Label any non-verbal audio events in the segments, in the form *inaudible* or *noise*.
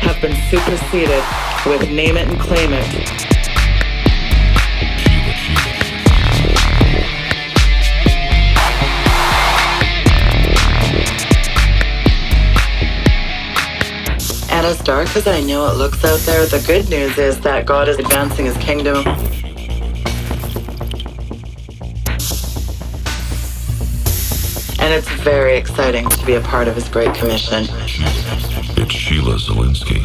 have been superseded with name it and claim it. And as dark as I know it looks out there, the good news is that God is advancing his kingdom. And it's very exciting to be a part of his great commission. Sheila Zilinsky.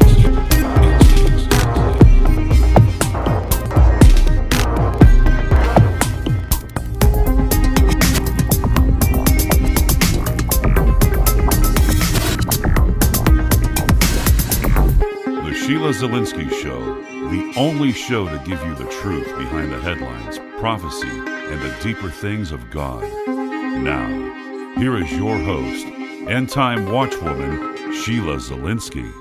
The Sheila Zilinsky Show, the only show to give you the truth behind the headlines, prophecy, and the deeper things of God. Now, here is your host, end time watchwoman, Sheila Zilinsky.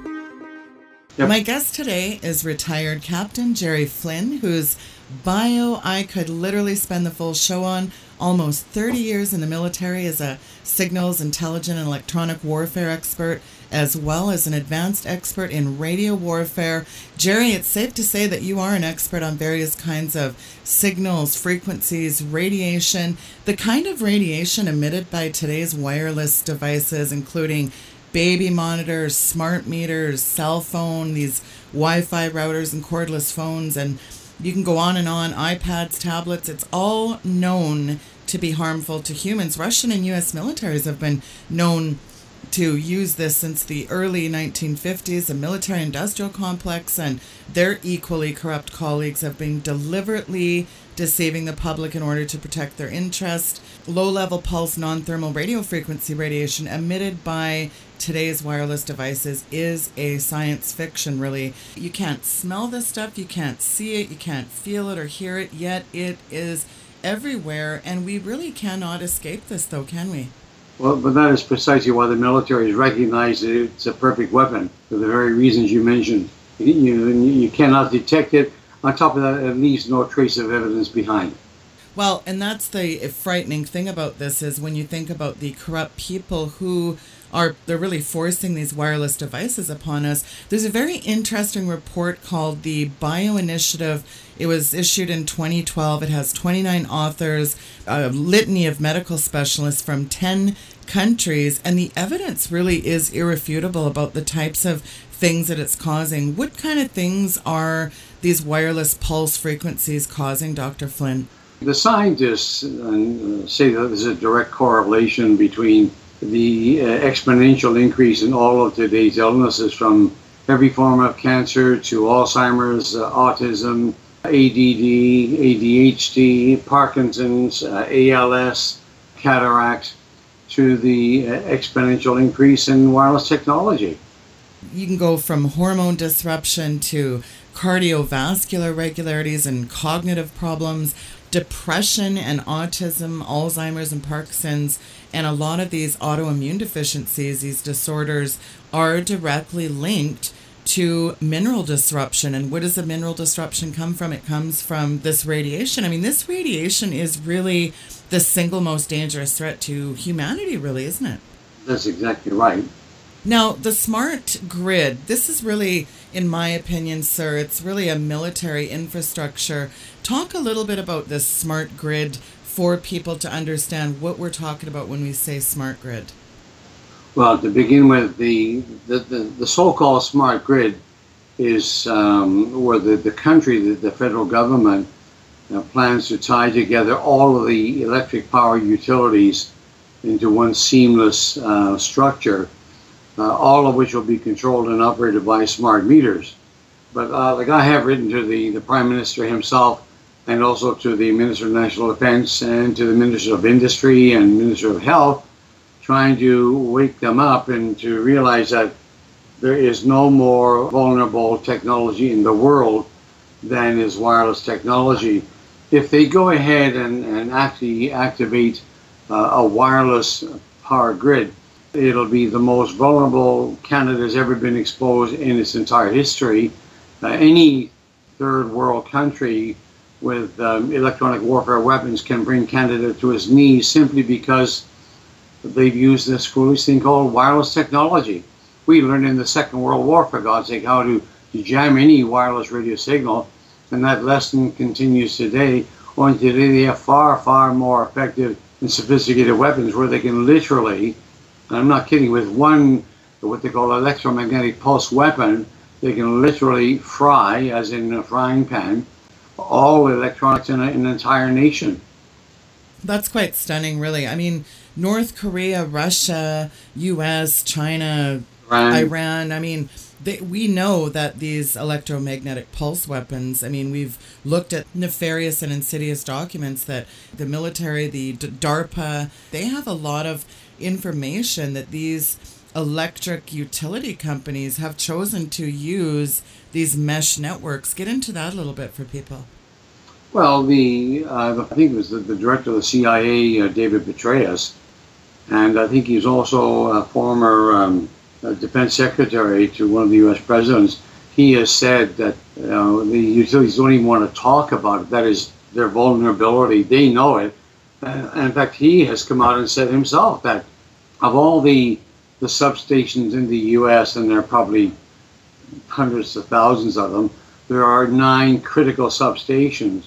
My guest today is retired Captain Jerry Flynn, whose bio I could literally spend the full show on. Almost 30 years in the military as a signals, intelligence, and electronic warfare expert, as well as an advanced expert in radio warfare. Jerry, it's safe to say that you are an expert on various kinds of signals, frequencies, radiation, the kind of radiation emitted by today's wireless devices, including baby monitors, smart meters, cell phone, these Wi-Fi routers and cordless phones and you can go on and on, iPads, tablets, it's all known to be harmful to humans. Russian and US militaries have been known to use this since the early 1950s. The military industrial complex and their equally corrupt colleagues have been deliberately deceiving the public in order to protect their interest. Low level pulse non thermal radio frequency radiation emitted by today's wireless devices is a science fiction, really. You can't smell this stuff, you can't see it, you can't feel it or hear it, yet it is everywhere, and we really cannot escape this, though, can we? Well, but that is precisely why the military has recognized that it's a perfect weapon for the very reasons you mentioned. You, you, you cannot detect it. On top of that, it leaves no trace of evidence behind. Well, and that's the frightening thing about this is when you think about the corrupt people who are they're really forcing these wireless devices upon us. There's a very interesting report called the Bio Initiative. It was issued in 2012. It has 29 authors, a litany of medical specialists from 10 countries, and the evidence really is irrefutable about the types of things that it's causing. What kind of things are these wireless pulse frequencies causing, Dr. Flynn? The scientists uh, say that there's a direct correlation between the uh, exponential increase in all of today's illnesses from every form of cancer to Alzheimer's, uh, autism, ADD, ADHD, Parkinson's, uh, ALS, cataracts, to the uh, exponential increase in wireless technology. You can go from hormone disruption to cardiovascular irregularities and cognitive problems, depression and autism, Alzheimer's and Parkinson's, and a lot of these autoimmune deficiencies, these disorders, are directly linked to mineral disruption. And where does the mineral disruption come from? It comes from this radiation. I mean, this radiation is really the single most dangerous threat to humanity, really, isn't it? That's exactly right. Now, the smart grid, this is really, in my opinion, sir, it's really a military infrastructure. Talk a little bit about this smart grid for people to understand what we're talking about when we say smart grid. Well, to begin with, the, the, the, the so-called smart grid is um, where the, the country, the, the federal government, uh, plans to tie together all of the electric power utilities into one seamless uh, structure, uh, all of which will be controlled and operated by smart meters. But uh, like I have written to the, the Prime Minister himself and also to the Minister of National Defense and to the Minister of Industry and Minister of Health, trying to wake them up and to realize that there is no more vulnerable technology in the world than is wireless technology. If they go ahead and, and actually activate uh, a wireless power grid, it'll be the most vulnerable Canada's ever been exposed in its entire history. Uh, any third world country with um, electronic warfare weapons can bring Canada to its knees simply because they've used this foolish thing called wireless technology. We learned in the Second World War, for God's sake, how to, to jam any wireless radio signal, and that lesson continues today. Only today they have far, far more effective and sophisticated weapons where they can literally, and I'm not kidding, with one, what they call electromagnetic pulse weapon, they can literally fry, as in a frying pan, all electronics in, a, in an entire nation. That's quite stunning, really. I mean, North Korea, Russia, U.S., China, Iran. Iran I mean, they, we know that these electromagnetic pulse weapons, I mean, we've looked at nefarious and insidious documents that the military, the D- DARPA, they have a lot of information that these electric utility companies have chosen to use these mesh networks. Get into that a little bit for people. Well, the uh, I think it was the, the director of the CIA, uh, David Petraeus, and I think he's also a former um, defense secretary to one of the U.S. presidents. He has said that you know, the utilities don't even want to talk about it. That is their vulnerability. They know it. And in fact, he has come out and said himself that of all the the substations in the U.S., and there are probably hundreds of thousands of them, there are nine critical substations.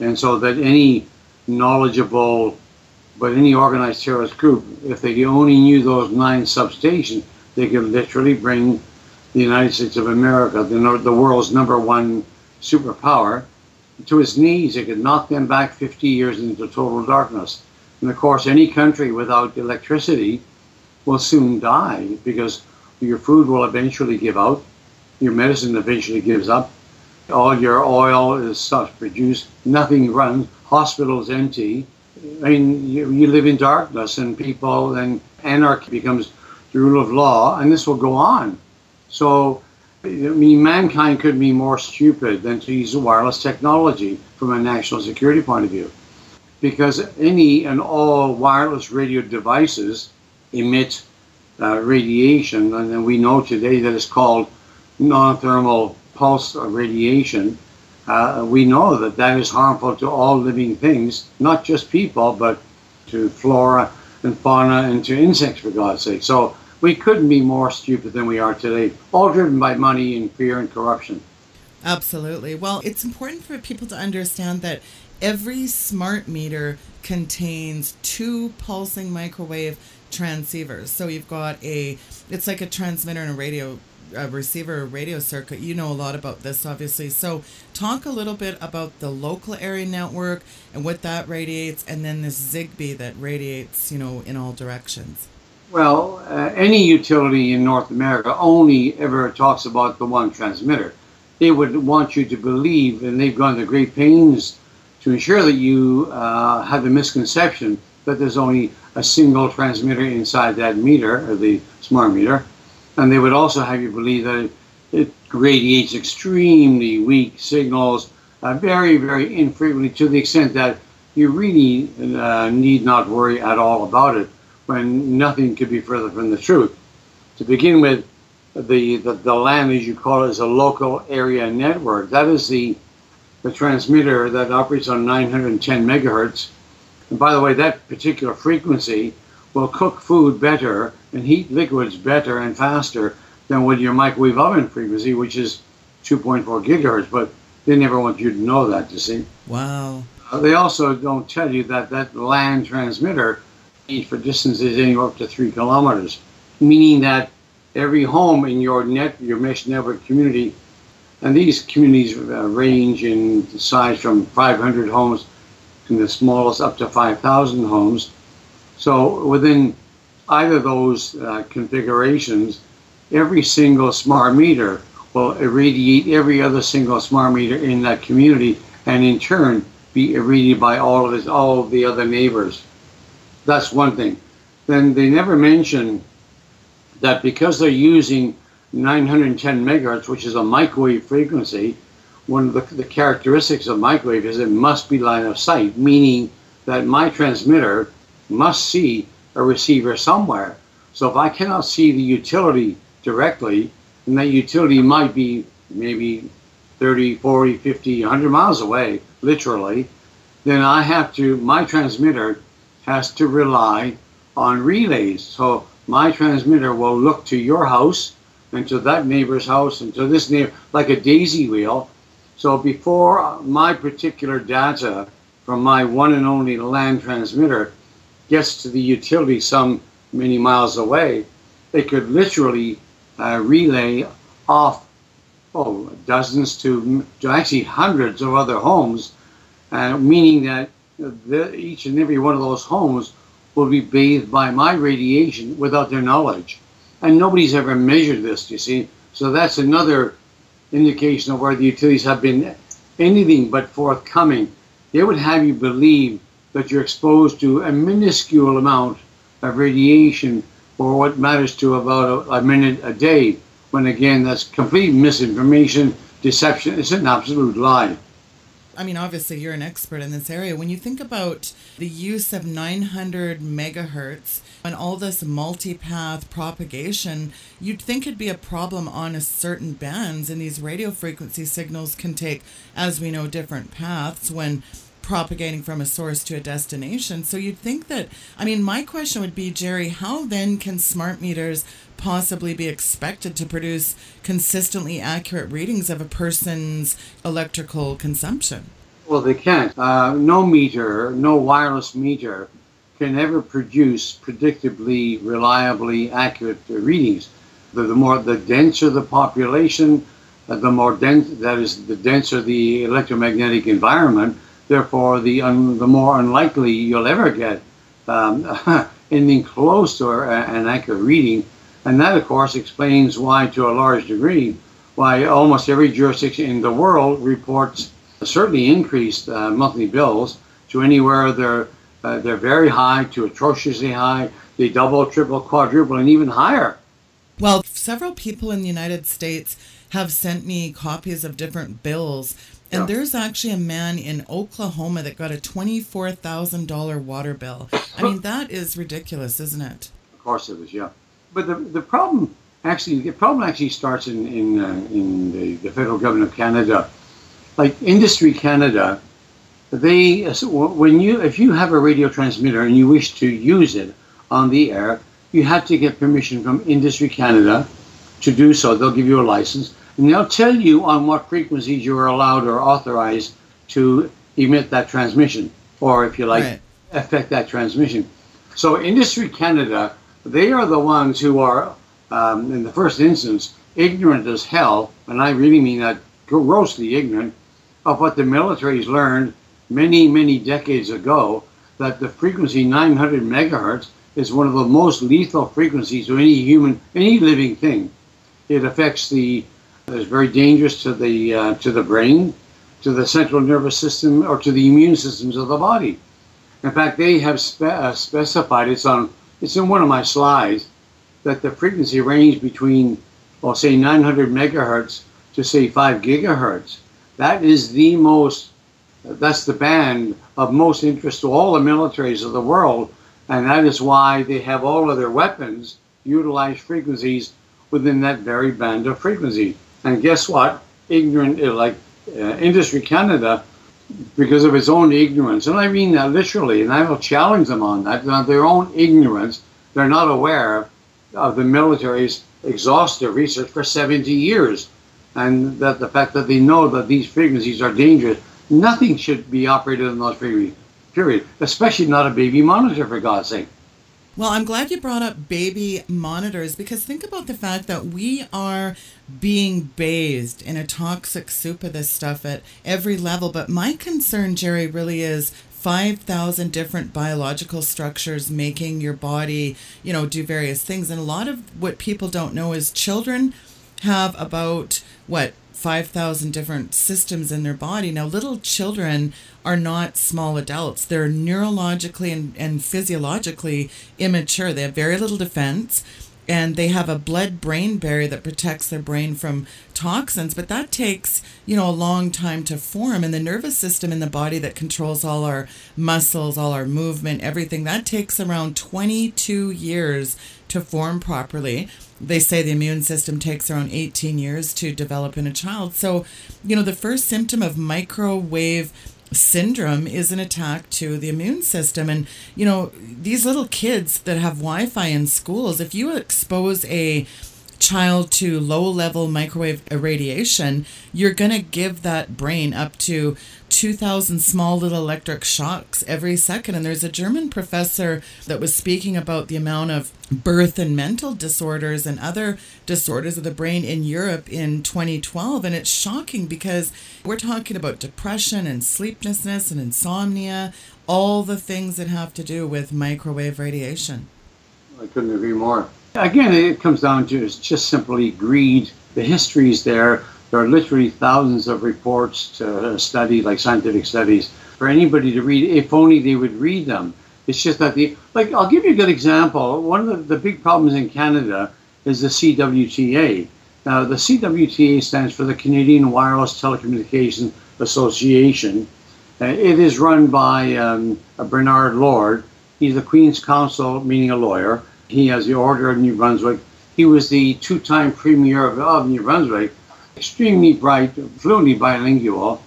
And so that any knowledgeable, but any organized terrorist group, if they only knew those nine substations, they could literally bring the United States of America, the, the world's number one superpower, to his knees. It could knock them back 50 years into total darkness. And of course, any country without electricity will soon die because your food will eventually give out, your medicine eventually gives up, all your oil is stuff produced, nothing runs, hospitals empty. I mean, you, you live in darkness and people, and anarchy becomes the rule of law, and this will go on. So, I mean, mankind could be more stupid than to use wireless technology from a national security point of view. Because any and all wireless radio devices emit uh, radiation, and we know today that it's called non-thermal pulse radiation. Uh, we know that that is harmful to all living things, not just people, but to flora and fauna and to insects, for God's sake. So we couldn't be more stupid than we are today, all driven by money and fear and corruption. Absolutely. Well, it's important for people to understand that every smart meter contains two pulsing microwave transceivers. So you've got a, it's like a transmitter and a radio a receiver radio circuit. You know a lot about this, obviously. So, talk a little bit about the local area network and what that radiates, and then this Zigbee that radiates, you know, in all directions. Well, uh, any utility in North America only ever talks about the one transmitter. They would want you to believe, and they've gone to great pains to ensure that you uh, have the misconception that there's only a single transmitter inside that meter, or the smart meter. And they would also have you believe that it radiates extremely weak signals, uh, very, very infrequently, to the extent that you really uh, need not worry at all about it when nothing could be further from the truth. To begin with, the, the, the LAN, as you call it, is a local area network. That is the, the transmitter that operates on 910 megahertz. And by the way, that particular frequency will cook food better and heat liquids better and faster than with your microwave oven frequency, which is 2.4 gigahertz. But they never want you to know that, you see. Wow. Uh, they also don't tell you that that LAN transmitter for distances anywhere up to three kilometers, meaning that every home in your net, your mesh network community, and these communities uh, range in size from 500 homes in the smallest up to 5,000 homes. So within either of those uh, configurations, every single smart meter will irradiate every other single smart meter in that community, and in turn be irradiated by all of its, all of the other neighbors. That's one thing. Then they never mention that because they're using 910 megahertz, which is a microwave frequency, one of the, the characteristics of microwave is it must be line of sight, meaning that my transmitter must see a receiver somewhere. So if I cannot see the utility directly, and that utility might be maybe 30, 40, 50, 100 miles away, literally, then I have to, my transmitter has to rely on relays. So my transmitter will look to your house and to that neighbor's house and to this neighbor, like a daisy wheel. So before my particular data from my one and only LAN transmitter gets to the utility some many miles away, it could literally uh, relay off oh, dozens to, to actually hundreds of other homes, uh, meaning that the, each and every one of those homes will be bathed by my radiation without their knowledge. And nobody's ever measured this, you see. So that's another indication of where the utilities have been anything but forthcoming. They would have you believe that you're exposed to a minuscule amount of radiation or what matters to about a, a minute a day, when again, that's complete misinformation, deception. It's an absolute lie. I mean, obviously, you're an expert in this area. When you think about the use of 900 megahertz and all this multipath propagation, you'd think it'd be a problem on a certain bands, and these radio frequency signals can take, as we know, different paths when propagating from a source to a destination. So you'd think that, I mean, my question would be, Jerry, how then can smart meters possibly be expected to produce consistently accurate readings of a person's electrical consumption? Well, they can't. Uh, no meter, no wireless meter can ever produce predictably, reliably accurate readings. The, the more, the denser the population, uh, the more dense, that is, the denser the electromagnetic environment, Therefore, the un, the more unlikely you'll ever get um, *laughs* anything close to an accurate reading. And that, of course, explains why, to a large degree, why almost every jurisdiction in the world reports certainly increased uh, monthly bills to anywhere they're uh, they're very high to atrociously high. They double, triple, quadruple, and even higher. Well, several people in the United States have sent me copies of different bills and yeah. there's actually a man in Oklahoma that got a $24,000 water bill. I mean, that is ridiculous, isn't it? Of course it is, yeah. But the, the problem actually, the problem actually starts in, in, uh, in the, the federal government of Canada. Like Industry Canada, they, when you, if you have a radio transmitter and you wish to use it on the air, you have to get permission from Industry Canada to do so. They'll give you a license and they'll tell you on what frequencies you are allowed or authorized to emit that transmission, or if you like, right. affect that transmission. So Industry Canada, they are the ones who are, um, in the first instance, ignorant as hell, and I really mean that grossly ignorant, of what the military's learned many, many decades ago, that the frequency 900 megahertz is one of the most lethal frequencies to any human, any living thing. It affects the it's very dangerous to the uh, to the brain, to the central nervous system, or to the immune systems of the body. In fact, they have spe- uh, specified it's on it's in one of my slides that the frequency range between, well, say 900 megahertz to say 5 gigahertz. That is the most that's the band of most interest to all the militaries of the world, and that is why they have all of their weapons utilize frequencies within that very band of frequency. And guess what? Ignorant, like uh, Industry Canada, because of its own ignorance, and I mean that literally, and I will challenge them on that, on their own ignorance, they're not aware of the military's exhaustive research for 70 years. And that the fact that they know that these frequencies are dangerous, nothing should be operated in those frequencies, period. Especially not a baby monitor, for God's sake. Well, I'm glad you brought up baby monitors because think about the fact that we are being bathed in a toxic soup of this stuff at every level. But my concern, Jerry, really is 5,000 different biological structures making your body, you know, do various things. And a lot of what people don't know is children have about what 5,000 different systems in their body. Now, little children are not small adults. They're neurologically and, and physiologically immature. They have very little defense. And they have a blood brain barrier that protects their brain from toxins but that takes you know a long time to form. And the nervous system in the body that controls all our muscles all our movement everything that takes around 22 years to form properly. They say the immune system takes around 18 years to develop in a child. So you know the first symptom of microwave syndrome is an attack to the immune system. And, you know, these little kids that have Wi Fi in schools, if you expose a child to low level microwave irradiation, you're going to give that brain up to 2,000 small little electric shocks every second. And there's a German professor that was speaking about the amount of birth and mental disorders and other disorders of the brain in Europe in 2012. And it's shocking because we're talking about depression and sleeplessness and insomnia, all the things that have to do with microwave radiation. I couldn't agree more. Again, it comes down to it's just simply greed. The history is there. There are literally thousands of reports to study, like scientific studies, for anybody to read, if only they would read them. It's just that the, like, I'll give you a good example. One of the, the big problems in Canada is the CWTA. Now, the CWTA stands for the Canadian Wireless Telecommunications Association. Uh, it is run by um, Bernard Lord. He's the Queen's Counsel, meaning a lawyer. He has the Order of New Brunswick. He was the two-time Premier of, of New Brunswick. Extremely bright, fluently bilingual,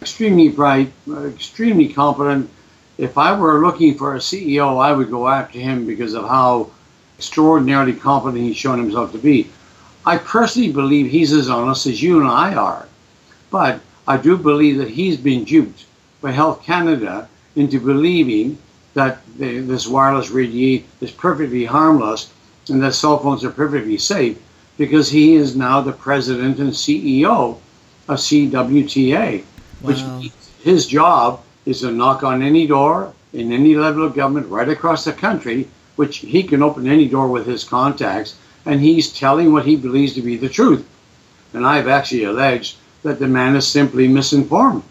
extremely bright, extremely competent. If I were looking for a CEO, I would go after him because of how extraordinarily competent he's shown himself to be. I personally believe he's as honest as you and I are. But I do believe that he's been duped by Health Canada into believing that the, this wireless radiation is perfectly harmless and that cell phones are perfectly safe because he is now the president and CEO of CWTA, wow. which his job is to knock on any door in any level of government right across the country, which he can open any door with his contacts, and he's telling what he believes to be the truth. And I've actually alleged that the man is simply misinformed.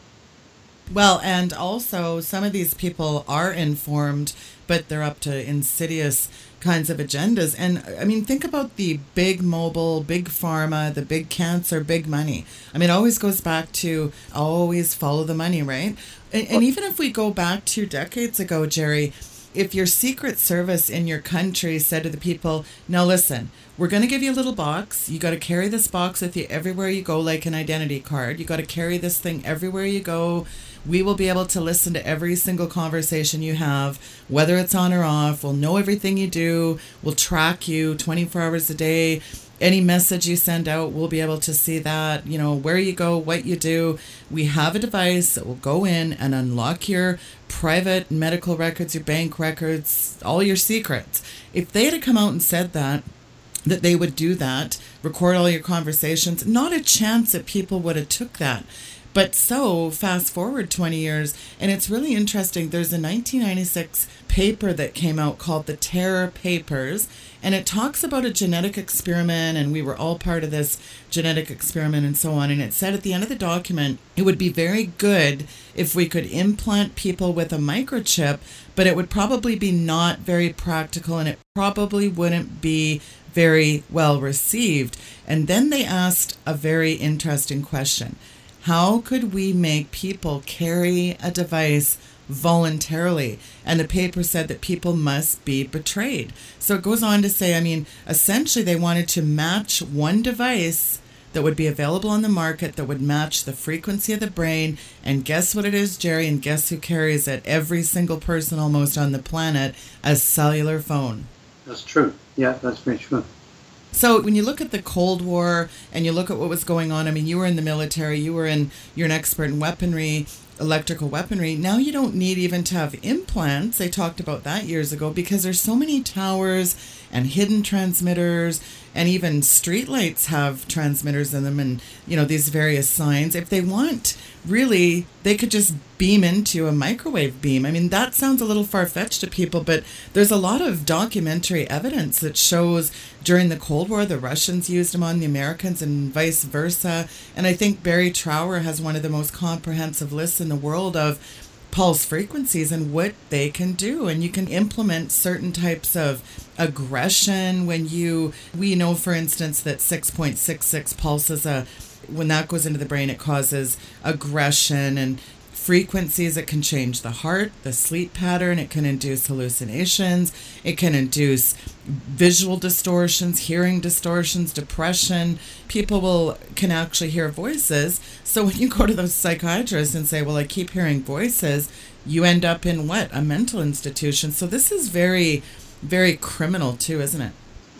Well, and also some of these people are informed, but they're up to insidious kinds of agendas. And uh, I mean, think about the big mobile, big pharma, the big cancer, big money. I mean, it always goes back to always follow the money, right? And, and even if we go back two decades ago, Jerry, if your secret service in your country said to the people, now listen, we're going to give you a little box. You got to carry this box with you everywhere you go, like an identity card. You got to carry this thing everywhere you go we will be able to listen to every single conversation you have, whether it's on or off. We'll know everything you do. We'll track you 24 hours a day. Any message you send out, we'll be able to see that, you know, where you go, what you do. We have a device that will go in and unlock your private medical records, your bank records, all your secrets. If they had come out and said that, that they would do that, record all your conversations, not a chance that people would have took that. But so fast forward 20 years, and it's really interesting. There's a 1996 paper that came out called the Terror Papers, and it talks about a genetic experiment, and we were all part of this genetic experiment and so on. And it said at the end of the document, it would be very good if we could implant people with a microchip, but it would probably be not very practical and it probably wouldn't be very well received. And then they asked a very interesting question how could we make people carry a device voluntarily? And the paper said that people must be betrayed. So it goes on to say, I mean, essentially, they wanted to match one device that would be available on the market that would match the frequency of the brain. And guess what it is, Jerry? And guess who carries it? Every single person almost on the planet, a cellular phone. That's true. Yeah, that's very true. So when you look at the Cold War and you look at what was going on, I mean, you were in the military, you were in, you're an expert in weaponry, electrical weaponry. Now you don't need even to have implants. They talked about that years ago because there's so many towers and hidden transmitters and even streetlights have transmitters in them and you know these various signs. If they want really they could just beam into a microwave beam. I mean that sounds a little far-fetched to people but there's a lot of documentary evidence that shows during the cold war the russians used them on the americans and vice versa. And i think barry trower has one of the most comprehensive lists in the world of pulse frequencies and what they can do. And you can implement certain types of aggression when you, we know, for instance, that 6.66 pulses a when that goes into the brain, it causes aggression and frequencies. It can change the heart, the sleep pattern. It can induce hallucinations. It can induce visual distortions, hearing distortions, depression. People will can actually hear voices. So when you go to the psychiatrist and say, "Well, I keep hearing voices," you end up in what a mental institution. So this is very, very criminal too, isn't it?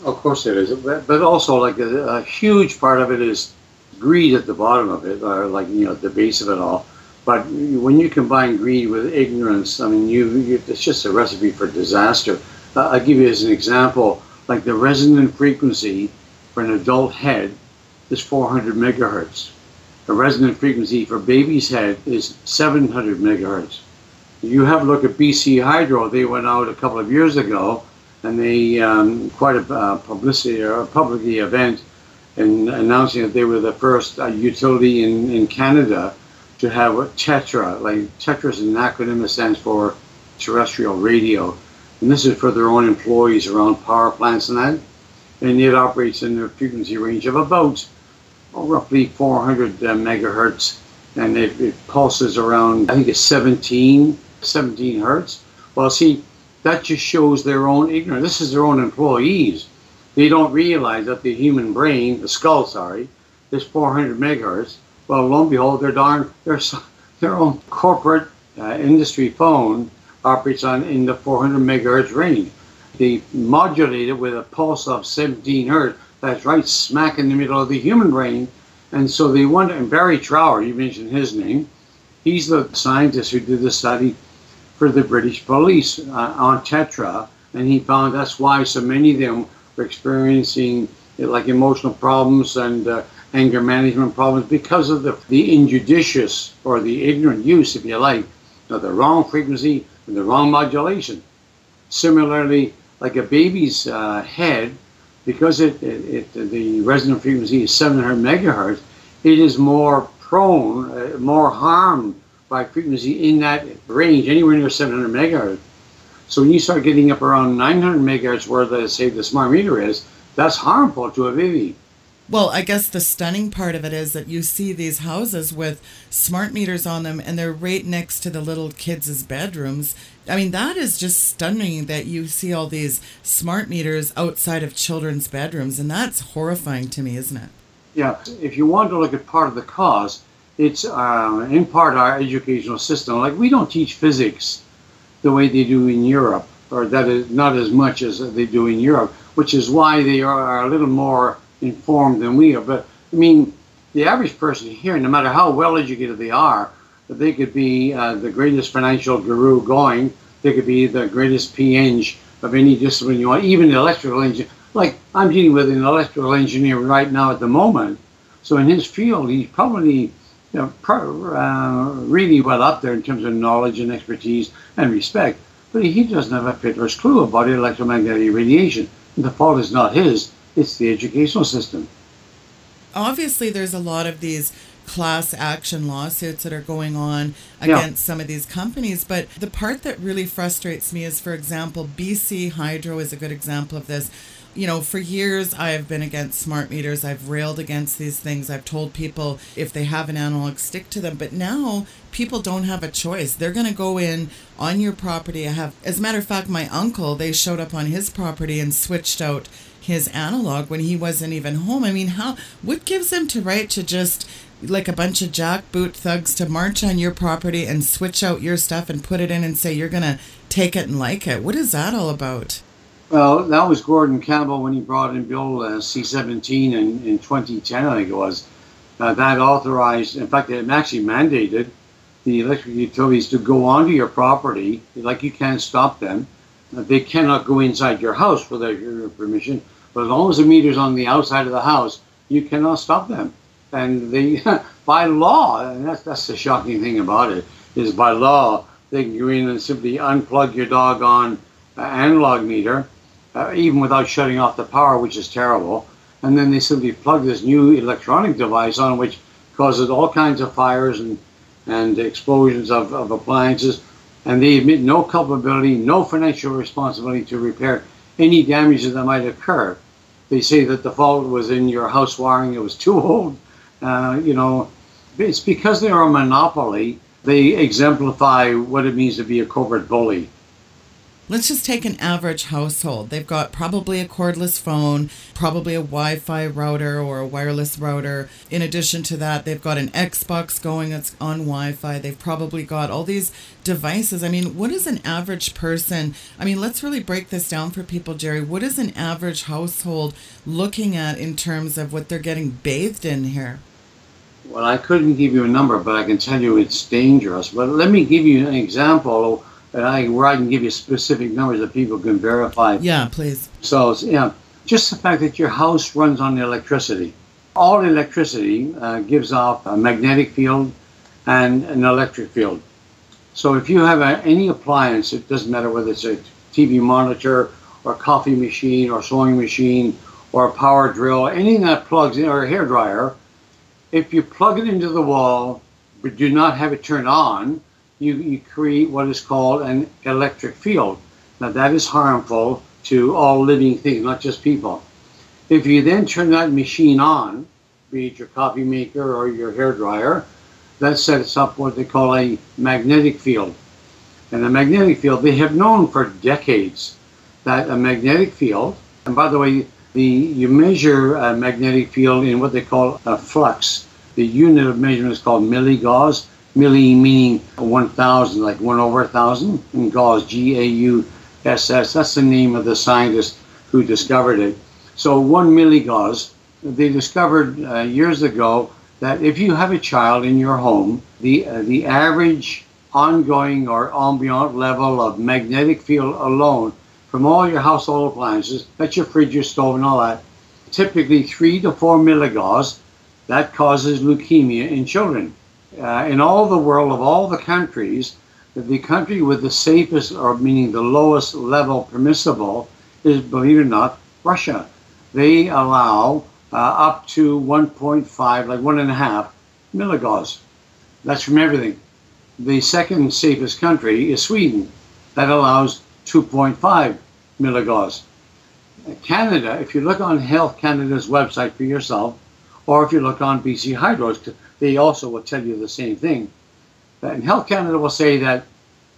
Of course it is, but also like a, a huge part of it is greed at the bottom of it, or like you know the base of it all. But when you combine greed with ignorance, I mean, you, you it's just a recipe for disaster. Uh, I'll give you as an example, like the resonant frequency for an adult head is 400 megahertz. The resonant frequency for baby's head is 700 megahertz. You have a look at BC Hydro. They went out a couple of years ago, and they um, quite a uh, publicity or a public event in announcing that they were the first uh, utility in, in Canada to have a TETRA. Like TETRA is an acronym that stands for terrestrial radio. And this is for their own employees around power plants and that. And it operates in a frequency range of about well, roughly 400 uh, megahertz. And it, it, pulses around, I think it's 17, 17 hertz. Well, see, that just shows their own ignorance. This is their own employees. They don't realize that the human brain, the skull, sorry, is 400 megahertz. Well, lo and behold, their darn their their own corporate uh, industry phone operates on in the 400 megahertz range. They modulate it with a pulse of 17 hertz. That's right, smack in the middle of the human brain. And so they went, and Barry Trower, you mentioned his name, he's the scientist who did the study for the British police uh, on Tetra, and he found that's why so many of them were experiencing like emotional problems and uh, anger management problems because of the, the injudicious or the ignorant use, if you like, of the wrong frequency and the wrong modulation. Similarly, like a baby's uh, head, because it, it, it, the resonant frequency is 700 megahertz, it is more prone, uh, more harmed by frequency in that range, anywhere near 700 megahertz. So when you start getting up around 900 megahertz, where the say the smart meter is, that's harmful to a baby. Well, I guess the stunning part of it is that you see these houses with smart meters on them and they're right next to the little kids' bedrooms. I mean, that is just stunning that you see all these smart meters outside of children's bedrooms, and that's horrifying to me, isn't it? Yeah, if you want to look at part of the cause, it's uh, in part our educational system. Like, we don't teach physics the way they do in Europe, or that is not as much as they do in Europe, which is why they are a little more informed than we are. But I mean, the average person here, no matter how well educated they are, they could be uh, the greatest financial guru going. They could be the greatest PNG of any discipline you want, even electrical engineer. Like I'm dealing with an electrical engineer right now at the moment. So in his field, he's probably you know, pro, uh, really well up there in terms of knowledge and expertise and respect. But he doesn't have a fiddler's clue about electromagnetic radiation. The fault is not his it's the educational system. Obviously, there's a lot of these class action lawsuits that are going on against yeah. some of these companies. But the part that really frustrates me is, for example, BC Hydro is a good example of this. You know, for years I have been against smart meters. I've railed against these things. I've told people if they have an analog, stick to them. But now people don't have a choice. They're going to go in on your property. I have, as a matter of fact, my uncle, they showed up on his property and switched out his analog when he wasn't even home. I mean, how what gives him to right to just like a bunch of jackboot thugs to march on your property and switch out your stuff and put it in and say you're gonna take it and like it? What is that all about? Well, that was Gordon Campbell when he brought in Bill uh, C-17 in, in 2010, I think it was. Uh, that authorized, in fact, it actually mandated the electric utilities to go onto your property, like you can't stop them. They cannot go inside your house without your permission, but as long as the meter's on the outside of the house, you cannot stop them. And they, *laughs* by law, and that's, that's the shocking thing about it, is by law, they can go in and simply unplug your doggone uh, analog meter, uh, even without shutting off the power, which is terrible. And then they simply plug this new electronic device on, which causes all kinds of fires and and explosions of, of appliances, and they admit no culpability, no financial responsibility to repair any damages that might occur. They say that the fault was in your house wiring; it was too old. Uh, you know, it's because they are a monopoly. They exemplify what it means to be a corporate bully. Let's just take an average household. They've got probably a cordless phone, probably a Wi Fi router or a wireless router. In addition to that, they've got an Xbox going that's on Wi Fi. They've probably got all these devices. I mean, what is an average person? I mean, let's really break this down for people, Jerry. What is an average household looking at in terms of what they're getting bathed in here? Well, I couldn't give you a number, but I can tell you it's dangerous. But let me give you an example I, where I can give you specific numbers that people can verify. Yeah, please. So, yeah, just the fact that your house runs on electricity. All electricity uh, gives off a magnetic field and an electric field. So if you have a, any appliance, it doesn't matter whether it's a TV monitor or a coffee machine or sewing machine or a power drill, anything that plugs in, or a hair dryer, if you plug it into the wall but do not have it turned on, you, you create what is called an electric field. Now that is harmful to all living things, not just people. If you then turn that machine on, be it your coffee maker or your hair dryer, that sets up what they call a magnetic field. And a magnetic field, they have known for decades that a magnetic field, and by the way, the you measure a magnetic field in what they call a flux. The unit of measurement is called milligauss milli meaning 1,000, like 1 over 1,000, and Gauss, G-A-U-S-S. That's the name of the scientist who discovered it. So 1 milligauss, they discovered uh, years ago that if you have a child in your home, the, uh, the average ongoing or ambient level of magnetic field alone from all your household appliances, that's your fridge, your stove, and all that, typically 3 to 4 milligauss, that causes leukemia in children uh, in all the world of all the countries, the country with the safest, or meaning the lowest level permissible, is, believe it or not, Russia. They allow uh, up to 1.5, like one and a half milligauss. That's from everything. The second safest country is Sweden. That allows 2.5 milligauss. Canada, if you look on Health Canada's website for yourself, or if you look on BC Hydro's, they also will tell you the same thing. And Health Canada will say that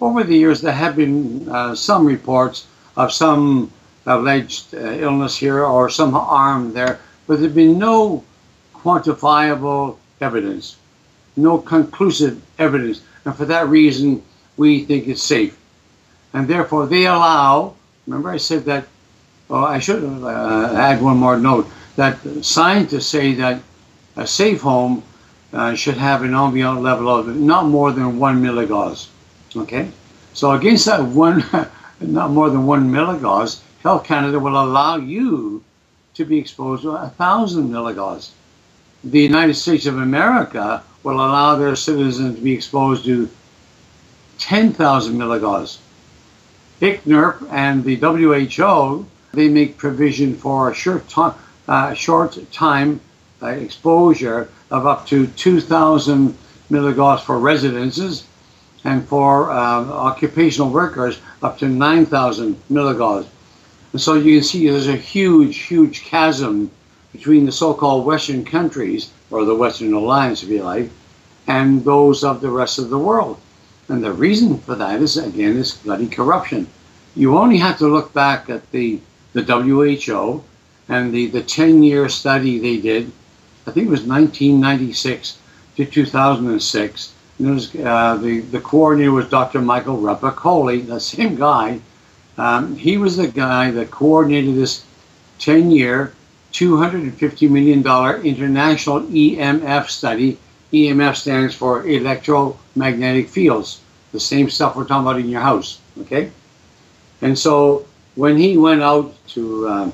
over the years there have been uh, some reports of some alleged uh, illness here or some harm there, but there have been no quantifiable evidence, no conclusive evidence. And for that reason, we think it's safe. And therefore, they allow, remember I said that, well, I should uh, add one more note, that scientists say that a safe home uh, should have an ambient level of not more than one milligauss. Okay, so against that one, *laughs* not more than one milligauss, Health Canada will allow you to be exposed to a thousand milligauss. The United States of America will allow their citizens to be exposed to 10,000 milligauss. ICNIRP and the WHO, they make provision for a short uh, short time uh, exposure of up to 2,000 milligauss for residences and for uh, occupational workers up to 9,000 milligauss. And so you can see there's a huge, huge chasm between the so-called Western countries, or the Western Alliance, if you like, and those of the rest of the world. And the reason for that is, again, is bloody corruption. You only have to look back at the, the WHO and the, the 10-year study they did I think it was 1996 to 2006. And it was, uh, the, the coordinator was Dr. Michael Repacholi, the same guy. Um, he was the guy that coordinated this 10 year, $250 million international EMF study. EMF stands for electromagnetic fields, the same stuff we're talking about in your house. Okay? And so when he went out to um,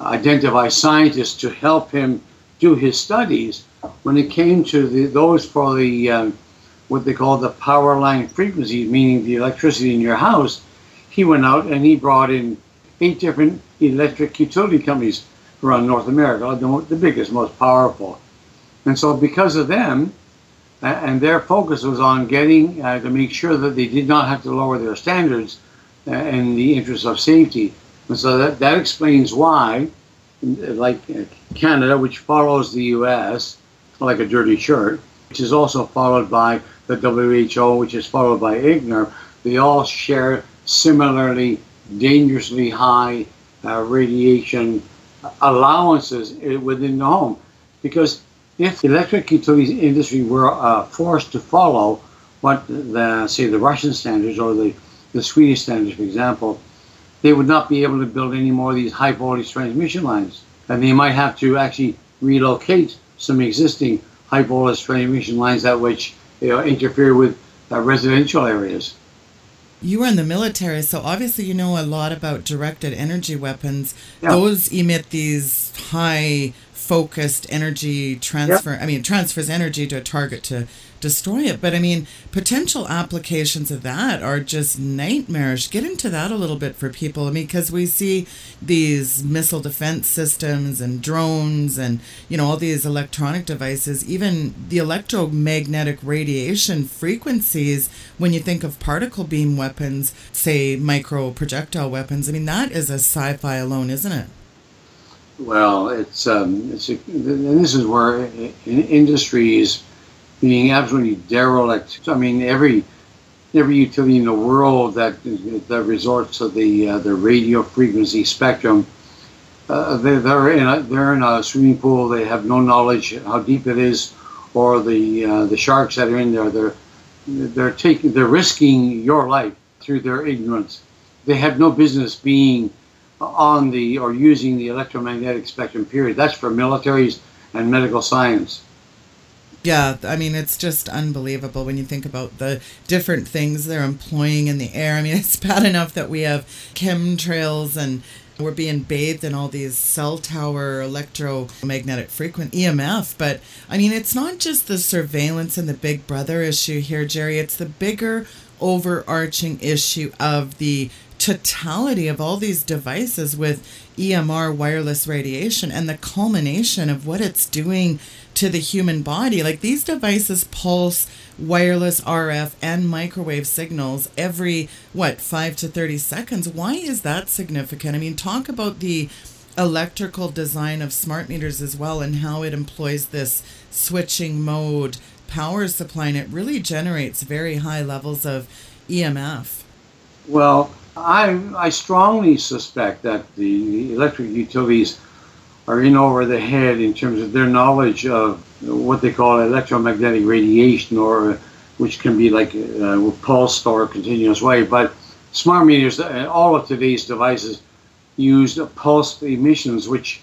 identify scientists to help him do his studies, when it came to the, those for the um, what they call the power line frequencies, meaning the electricity in your house, he went out and he brought in eight different electric utility companies around North America, the, the biggest, most powerful. And so, because of them, and their focus was on getting uh, to make sure that they did not have to lower their standards uh, in the interest of safety. And so that, that explains why, like uh, Canada, which follows the US like a dirty shirt, which is also followed by the WHO, which is followed by ICNIRP, they all share similarly dangerously high uh, radiation allowances within the home. Because if the electric utilities industry were uh, forced to follow what the say the Russian standards or the, the Swedish standards, for example, they would not be able to build any more of these high voltage transmission lines. And they might have to actually relocate some existing high voltage transmission lines that which you know, interfere with uh, residential areas. You were in the military, so obviously you know a lot about directed energy weapons. Yeah. Those emit these high focused energy transfer. Yep. I mean, transfers energy to a target to destroy it. But I mean, potential applications of that are just nightmarish. Get into that a little bit for people. I mean, because we see these missile defense systems and drones and, you know, all these electronic devices, even the electromagnetic radiation frequencies, when you think of particle beam weapons, say micro projectile weapons, I mean, that is a sci fi alone, isn't it? Well, it's um, it's a, and this is where industry is being absolutely derelict. I mean, every every utility in the world that that resorts to the uh, the radio frequency spectrum, uh, they, they're in a, they're in a swimming pool. They have no knowledge how deep it is, or the uh, the sharks that are in there. They're they're taking they're risking your life through their ignorance. They have no business being on the or using the electromagnetic spectrum period. That's for militaries and medical science. Yeah, I mean, it's just unbelievable when you think about the different things they're employing in the air. I mean, *laughs* it's bad enough that we have chemtrails and we're being bathed in all these cell tower electromagnetic frequency EMF. But I mean, it's not just the surveillance and the big brother issue here, Jerry. It's the bigger overarching issue of the totality of all these devices with EMR wireless radiation and the culmination of what it's doing to the human body. Like these devices pulse wireless RF and microwave signals every, what, 5 to 30 seconds. Why is that significant? I mean, talk about the electrical design of smart meters as well and how it employs this switching mode power supply and it really generates very high levels of EMF. Well, I, I strongly suspect that the electric utilities are in over the head in terms of their knowledge of what they call electromagnetic radiation, or which can be like uh, pulsed or continuous wave. But smart meters, all of today's devices use pulsed emissions, which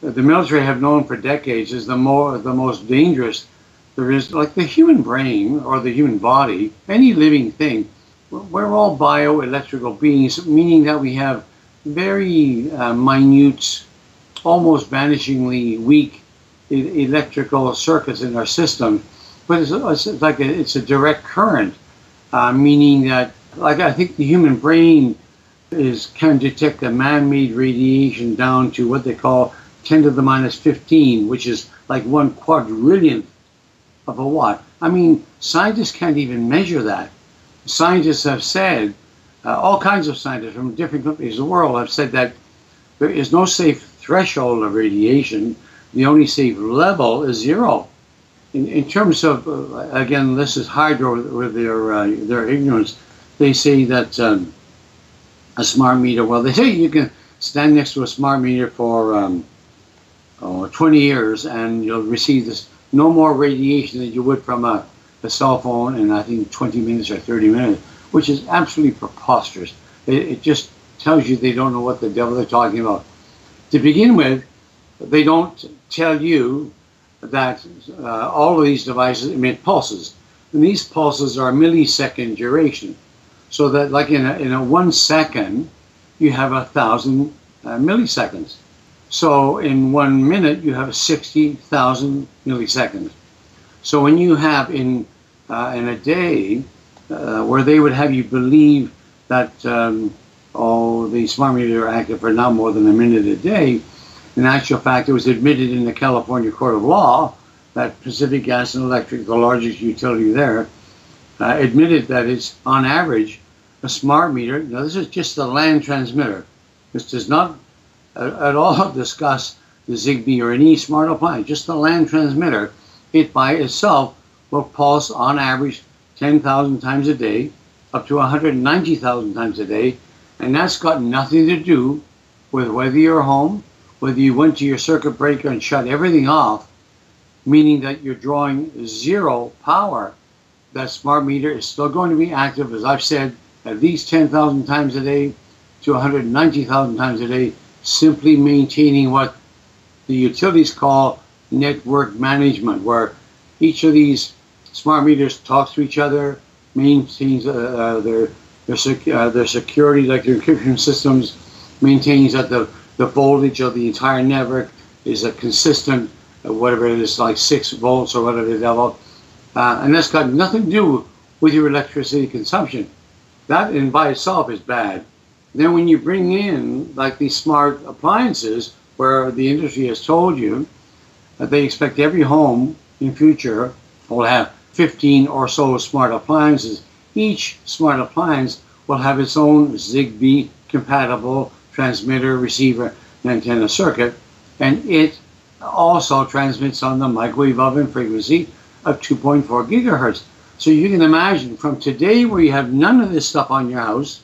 the military have known for decades is the more the most dangerous there is. Like the human brain or the human body, any living thing we're all bioelectrical beings, meaning that we have very uh, minute, almost vanishingly weak electrical circuits in our system. But it's, it's like a, it's a direct current, uh, meaning that, like I think the human brain is can detect a man-made radiation down to what they call 10 to the minus 15, which is like one quadrillionth of a watt. I mean, scientists can't even measure that scientists have said, uh, all kinds of scientists from different countries of the world have said that there is no safe threshold of radiation. The only safe level is zero. In, in terms of, uh, again, this is hydro with their, uh, their ignorance. They say that um, a smart meter, well, they say you can stand next to a smart meter for um, oh, 20 years and you'll receive this no more radiation than you would from a a cell phone in I think 20 minutes or 30 minutes, which is absolutely preposterous. It, it just tells you they don't know what the devil they're talking about. To begin with, they don't tell you that uh, all of these devices emit pulses. And these pulses are millisecond duration. So that like in a, in a one second, you have a thousand uh, milliseconds. So in one minute, you have 60,000 milliseconds. So when you have in uh, in a day uh, where they would have you believe that um, oh the smart meter are active for not more than a minute a day, in actual fact it was admitted in the California Court of Law that Pacific Gas and Electric, the largest utility there, uh, admitted that it's on average a smart meter. Now, this is just a LAN transmitter. This does not at all *laughs* discuss the Zigbee or any smart appliance, just the LAN transmitter. It by itself will pulse on average 10,000 times a day, up to 190,000 times a day, and that's got nothing to do with whether you're home, whether you went to your circuit breaker and shut everything off, meaning that you're drawing zero power. That smart meter is still going to be active, as I've said, at least 10,000 times a day to 190,000 times a day, simply maintaining what the utilities call network management, where each of these smart meters talks to each other, maintains uh, uh their their, sec- uh, their security, like their encryption systems, maintains that the, the voltage of the entire network is a consistent, uh, whatever it is, like six volts or whatever the devil. Uh, and that's got nothing to do with your electricity consumption. That in by itself is bad. Then when you bring in like these smart appliances, where the industry has told you that they expect every home in future will have 15 or so smart appliances. Each smart appliance will have its own Zigbee compatible transmitter, receiver, and antenna circuit, and it also transmits on the microwave oven frequency of 2.4 gigahertz. So you can imagine from today where you have none of this stuff on your house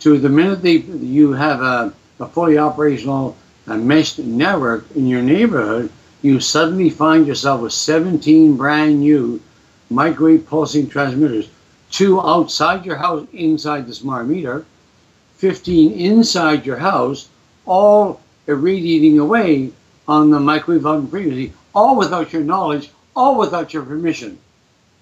to the minute they, you have a, a fully operational mesh network in your neighborhood, you suddenly find yourself with 17 brand new microwave pulsing transmitters, two outside your house inside the smart meter, 15 inside your house, all irradiating away on the microwave frequency, all without your knowledge, all without your permission.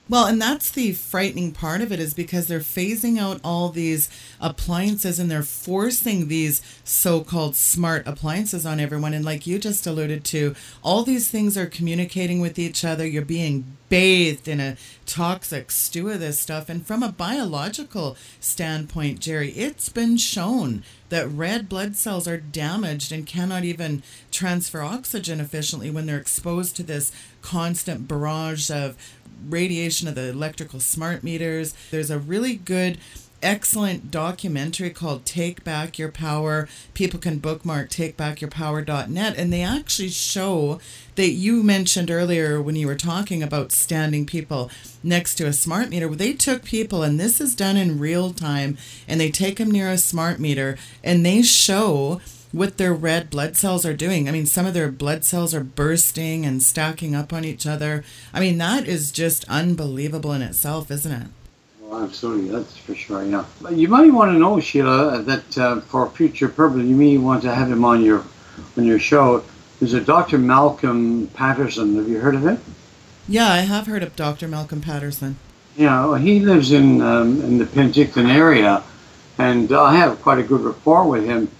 Well, and that's the frightening part of it is because they're phasing out all these appliances and they're forcing these so called smart appliances on everyone. And like you just alluded to, all these things are communicating with each other. You're being bathed in a toxic stew of this stuff. And from a biological standpoint, Jerry, it's been shown that red blood cells are damaged and cannot even transfer oxygen efficiently when they're exposed to this constant barrage of radiation of the electrical smart meters. There's a really good excellent documentary called Take Back Your Power. People can bookmark takebackyourpower.net and they actually show that you mentioned earlier when you were talking about standing people next to a smart meter. They took people and this is done in real time and they take them near a smart meter and they show what their red blood cells are doing. I mean, some of their blood cells are bursting and stacking up on each other. I mean, that is just unbelievable in itself, isn't it? Well, absolutely, that's for sure. Yeah, you might want to know, Sheila, that uh, for future purpose, you may want to have him on your on your show. There's a Dr. Malcolm Paterson. Have you heard of him? Yeah, I have heard of Dr. Malcolm Paterson. Yeah, well, he lives in um, in the Penticton area, and I have quite a good rapport with him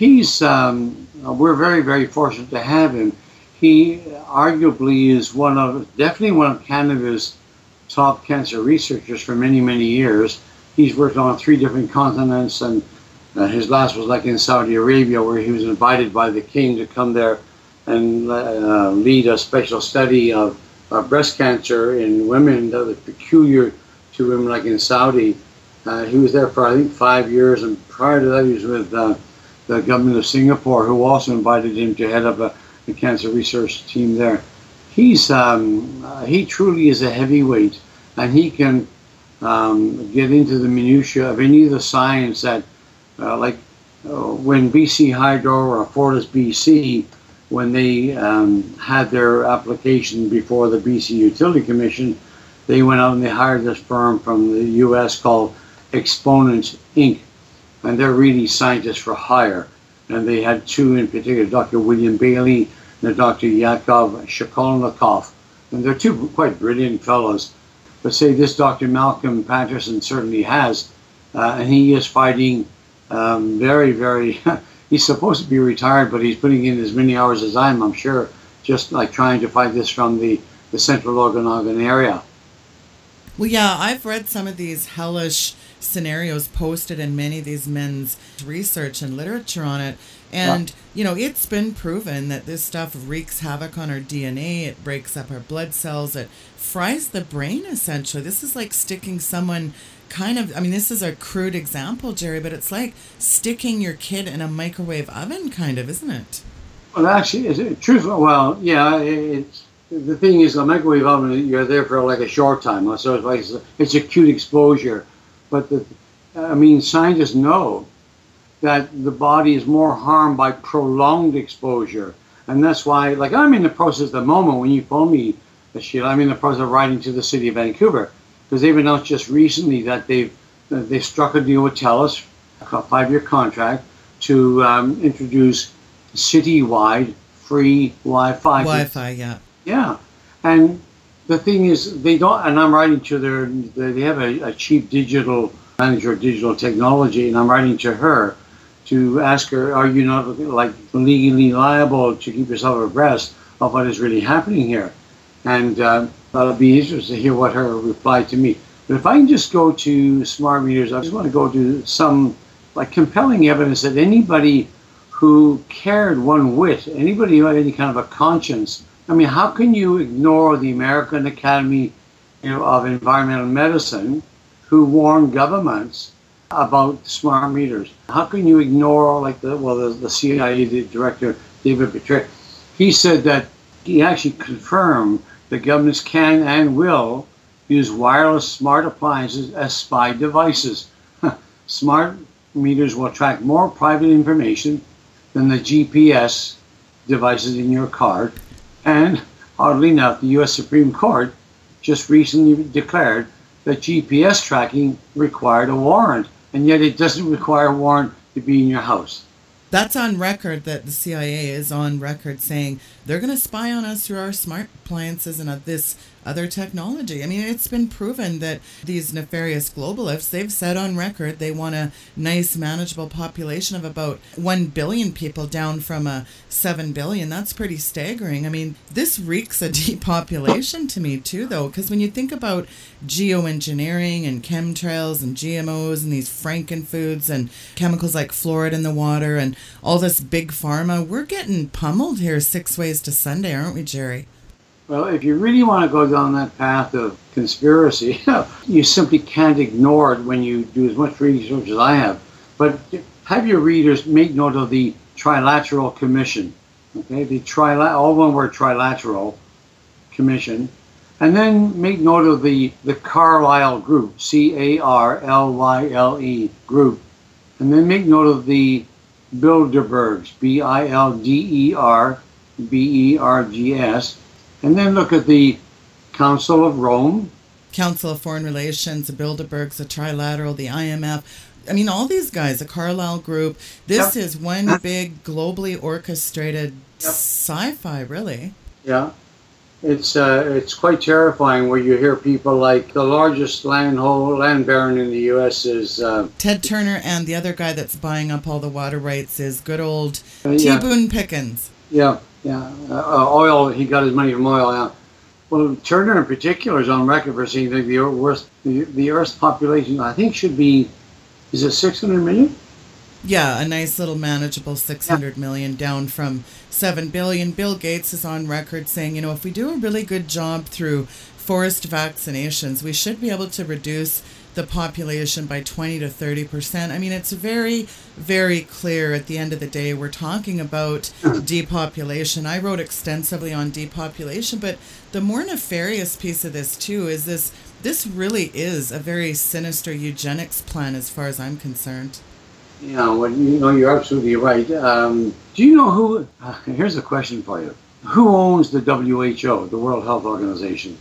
he's um, we're very very fortunate to have him. He arguably is one of definitely one of Canada's top cancer researchers for many many years. He's worked on three different continents, and uh, his last was like in Saudi Arabia, where he was invited by the king to come there and uh, lead a special study of, of, breast cancer in women that was peculiar to women, like in Saudi. Uh, he was there for I think five years, and prior to that, he was with uh, the government of Singapore, who also invited him to head up a, a cancer research team there. He's um, uh, he truly is a heavyweight, and he can um, get into the minutia of any of the science that, uh, like uh, when BC Hydro or Fortis BC, when they um, had their application before the BC Utility Commission, they went out and they hired this firm from the U.S. called Exponents Inc and they're really scientists for hire. And they had two in particular, Dr. William Bailey and Dr. Yakov Shkolnikov. And they're two quite brilliant fellows. But say this Dr. Malcolm Paterson certainly has, uh, and he is fighting um, very, very. *laughs* he's supposed to be retired, but he's putting in as many hours as I am, I'm sure, just like trying to fight this from the, the central Okanagan area. Well, yeah, I've read some of these hellish scenarios posted in many of these men's research and literature on it. And, you know, it's been proven that this stuff wreaks havoc on our DNA. It breaks up our blood cells. It fries the brain, essentially. This is like sticking someone kind of, I mean, this is a crude example, Jerry, but it's like sticking your kid in a microwave oven, kind of, isn't it? Well, actually, is it truthful? Well, yeah, it's the thing is, the microwave oven, you're there for like a short time, so it's like it's acute exposure. But the, I mean, scientists know that the body is more harmed by prolonged exposure, and that's why, like, I'm in the process at the moment when you phone me, Sheila, I'm in the process of writing to the city of Vancouver because they've announced just recently that they've they struck a deal with TELUS, a five-year contract, to um, introduce citywide free Wi-Fi. Wi-Fi, yeah. Yeah, and the thing is, they don't. And I'm writing to their. They have a, a chief digital manager of digital technology, and I'm writing to her to ask her, are you not like legally liable to keep yourself abreast of what is really happening here? And uh, I'll be interested to hear what her reply to me. But if I can just go to smart meters, I just want to go to some like compelling evidence that anybody who cared one whit, anybody who had any kind of a conscience, I mean, how can you ignore the American Academy you know, of Environmental Medicine, who warned governments about smart meters? How can you ignore, like the well, the, the CIA the director David Petraeus? He said that he actually confirmed that governments can and will use wireless smart appliances as spy devices. smart meters will track more private information than the GPS devices in your car and oddly enough, the U.S. Supreme Court just recently declared that GPS tracking required a warrant, and yet it doesn't require a warrant to be in your house. That's on record that the CIA is on record saying they're going to spy on us through our smart appliances and this other technology. I mean, it's been proven that these nefarious globalists, they've said on record they want a nice, manageable population of about 1 billion people down from a 7 billion. That's pretty staggering. I mean, this reeks a *laughs* depopulation to me, too, though, because when you think about geoengineering and chemtrails and GMOs and these frankenfoods and chemicals like fluoride in the water and all this big pharma, we're getting pummeled here six ways to Sunday, aren't we, Jerry? Well, if you really want to go down that path of conspiracy, *laughs* you simply can't ignore it when you do as much research as I have. But have your readers make note of the Trilateral Commission. Okay, the trilateral, all one word Trilateral Commission. And then make note of the, the Carlyle Group, C A R L Y L E Group. And then make note of the Bilderbergs, B I L D E R B E R G S and then look at the Council of Rome. Council of Foreign Relations, the Bilderbergs, the Trilateral, the IMF. I mean, all these guys, the Carlyle Group. This yep. is one big globally orchestrated yep. sci-fi, really. Yeah, it's uh, it's quite terrifying where you hear people like the largest land hole, land baron in the U.S. is uh, Ted Turner, and the other guy that's buying up all the water rights is good old uh, T. Boone Pickens. Yeah, yeah, uh, oil. He got his money from oil. Yeah. Well, Turner in particular is on record for saying that the Earth's the, the Earth's population, I think, should be, is it 600 million? Yeah, a nice little manageable six hundred yeah. million down from 7 billion. Bill Gates is on record saying, you know, if we do a really good job through forced vaccinations, we should be able to reduce the population by 20 to 30 percent. I mean, it's very, very clear at the end of the day, we're talking about depopulation. I wrote extensively on depopulation, but the more nefarious piece of this, too, is this this really is a very sinister eugenics plan as far as I'm concerned. Yeah, well, you know, you're absolutely right. Um, do you know who? Uh, here's a question for you: Who owns the WHO, the World Health Organization?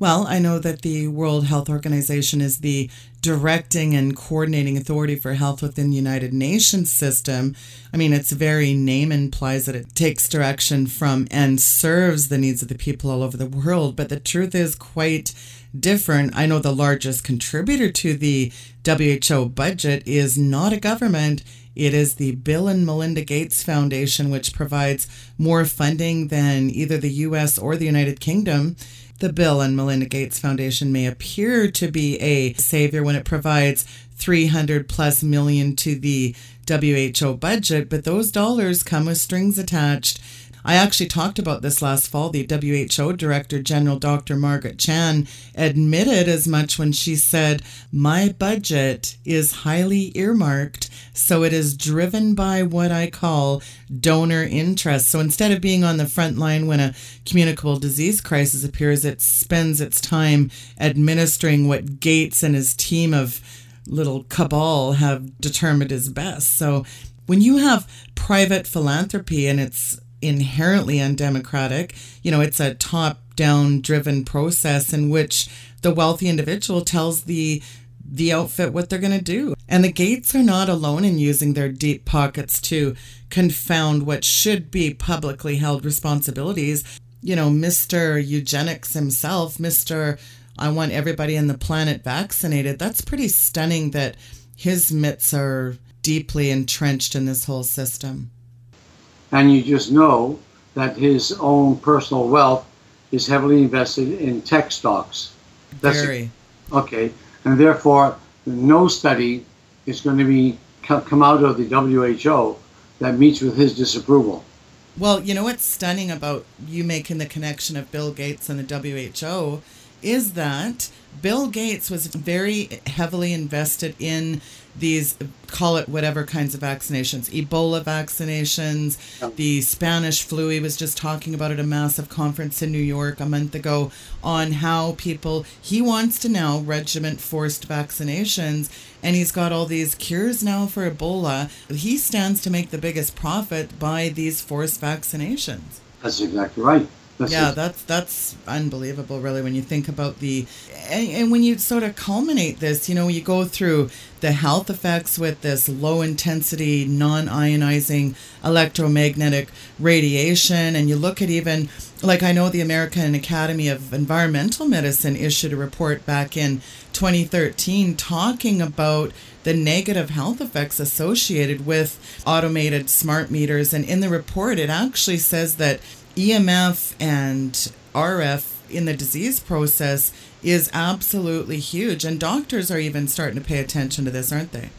Well, I know that the World Health Organization is the directing and coordinating authority for health within the United Nations system. I mean, its very name implies that it takes direction from and serves the needs of the people all over the world. But the truth is quite different. I know the largest contributor to the WHO budget is not a government. It is the Bill and Melinda Gates Foundation, which provides more funding than either the US or the United Kingdom. The Bill and Melinda Gates Foundation may appear to be a savior when it provides 300 plus million to the WHO budget, but those dollars come with strings attached. I actually talked about this last fall. The WHO Director General, Dr. Margaret Chan, admitted as much when she said, My budget is highly earmarked, so it is driven by what I call donor interest. So instead of being on the front line when a communicable disease crisis appears, it spends its time administering what Gates and his team of little cabal have determined is best. So when you have private philanthropy and it's inherently undemocratic. You know, it's a top down driven process in which the wealthy individual tells the the outfit what they're going to do. And the Gates are not alone in using their deep pockets to confound what should be publicly held responsibilities. You know, Mr. Eugenics himself, Mr. I want everybody on the planet vaccinated. That's pretty stunning that his mitts are deeply entrenched in this whole system and you just know that his own personal wealth is heavily invested in tech stocks. That's Very. okay, and therefore no study is going to be come out of the WHO that meets with his disapproval. Well, you know what's stunning about you making the connection of Bill Gates and the WHO is that Bill Gates was very heavily invested in these call it whatever kinds of vaccinations ebola vaccinations the spanish flu. He was just talking about at a massive conference in new york a month ago on how people he wants to now regiment forced vaccinations and he's got all these cures now for ebola. He stands to make the biggest profit by these forced vaccinations. That's exactly right that's yeah, that's that's unbelievable, really, when you think about the and, and, when you sort of culminate this, you know, you go through the health effects with this low intensity, non ionizing electromagnetic radiation, and you look at even like I know the American Academy of Environmental Medicine issued a report back in 2013 talking about the negative health effects associated with automated smart meters, and in the report, it actually says that EMF and RF in the disease process is absolutely huge. And doctors are even starting to pay attention to this, aren't they?